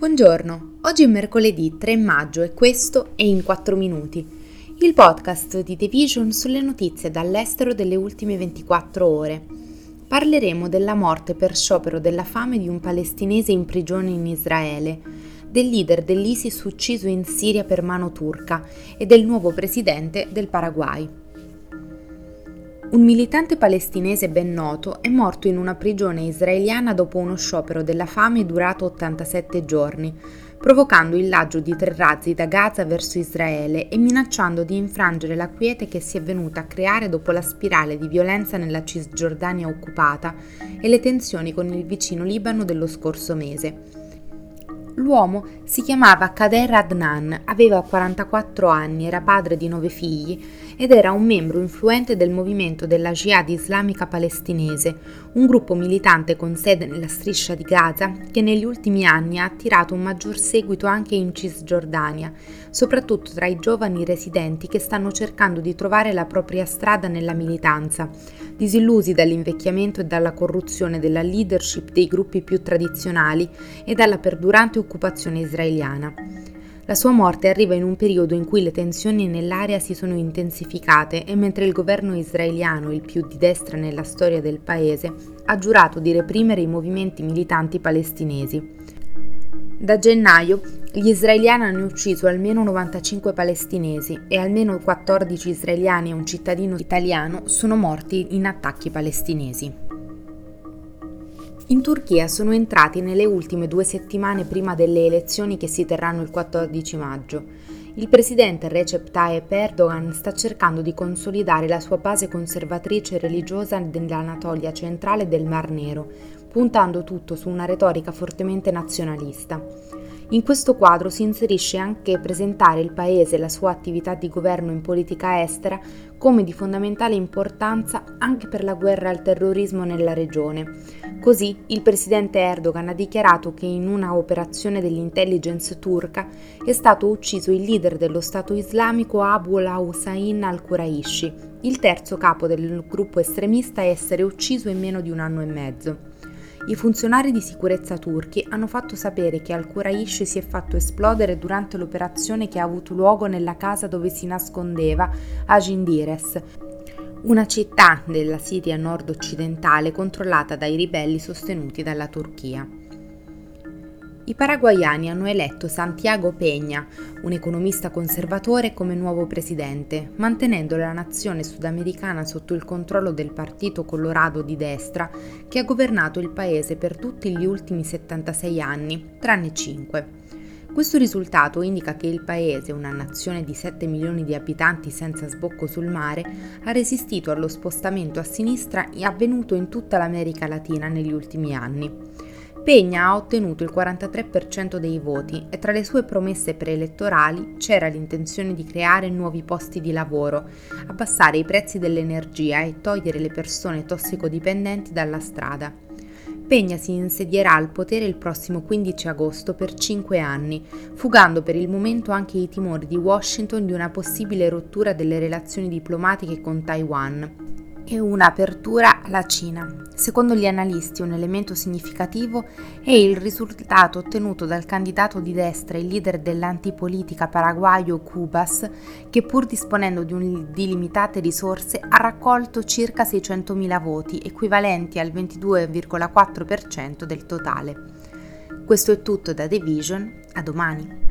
Buongiorno, oggi è mercoledì 3 maggio e questo è In 4 Minuti, il podcast di The Vision sulle notizie dall'estero delle ultime 24 ore. Parleremo della morte per sciopero della fame di un palestinese in prigione in Israele, del leader dell'ISIS ucciso in Siria per mano turca e del nuovo presidente del Paraguay. Un militante palestinese ben noto è morto in una prigione israeliana dopo uno sciopero della fame durato 87 giorni, provocando il laggio di tre razzi da Gaza verso Israele e minacciando di infrangere la quiete che si è venuta a creare dopo la spirale di violenza nella Cisgiordania occupata e le tensioni con il vicino Libano dello scorso mese. L'uomo si chiamava Kader Adnan, aveva 44 anni, era padre di nove figli ed era un membro influente del movimento della Jihad islamica palestinese, un gruppo militante con sede nella striscia di Gaza che negli ultimi anni ha attirato un maggior seguito anche in Cisgiordania, soprattutto tra i giovani residenti che stanno cercando di trovare la propria strada nella militanza, disillusi dall'invecchiamento e dalla corruzione della leadership dei gruppi più tradizionali e dalla perdurante occupazione israeliana. La sua morte arriva in un periodo in cui le tensioni nell'area si sono intensificate e mentre il governo israeliano, il più di destra nella storia del paese, ha giurato di reprimere i movimenti militanti palestinesi. Da gennaio gli israeliani hanno ucciso almeno 95 palestinesi e almeno 14 israeliani e un cittadino italiano sono morti in attacchi palestinesi. In Turchia sono entrati nelle ultime due settimane prima delle elezioni che si terranno il 14 maggio. Il presidente Recep Tayyip Erdogan sta cercando di consolidare la sua base conservatrice religiosa nell'Anatolia centrale del Mar Nero, puntando tutto su una retorica fortemente nazionalista. In questo quadro si inserisce anche presentare il Paese e la sua attività di governo in politica estera come di fondamentale importanza anche per la guerra al terrorismo nella regione. Così il presidente Erdogan ha dichiarato che in una operazione dell'intelligence turca è stato ucciso il leader dello Stato islamico Abu al-Hussein al-Quraishi, il terzo capo del gruppo estremista a essere ucciso in meno di un anno e mezzo. I funzionari di sicurezza turchi hanno fatto sapere che al-Quraish si è fatto esplodere durante l'operazione che ha avuto luogo nella casa dove si nascondeva a Gindires, una città della Siria nord-occidentale controllata dai ribelli sostenuti dalla Turchia. I paraguayani hanno eletto Santiago Peña, un economista conservatore, come nuovo presidente, mantenendo la nazione sudamericana sotto il controllo del Partito Colorado di destra che ha governato il paese per tutti gli ultimi 76 anni, tranne 5. Questo risultato indica che il paese, una nazione di 7 milioni di abitanti senza sbocco sul mare, ha resistito allo spostamento a sinistra avvenuto in tutta l'America Latina negli ultimi anni. Pegna ha ottenuto il 43% dei voti e tra le sue promesse preelettorali c'era l'intenzione di creare nuovi posti di lavoro, abbassare i prezzi dell'energia e togliere le persone tossicodipendenti dalla strada. Pegna si insedierà al potere il prossimo 15 agosto per cinque anni, fugando per il momento anche i timori di Washington di una possibile rottura delle relazioni diplomatiche con Taiwan e un'apertura alla Cina. Secondo gli analisti un elemento significativo è il risultato ottenuto dal candidato di destra e leader dell'antipolitica paraguayo Cubas, che pur disponendo di, un, di limitate risorse ha raccolto circa 600.000 voti, equivalenti al 22,4% del totale. Questo è tutto da The Vision, a domani.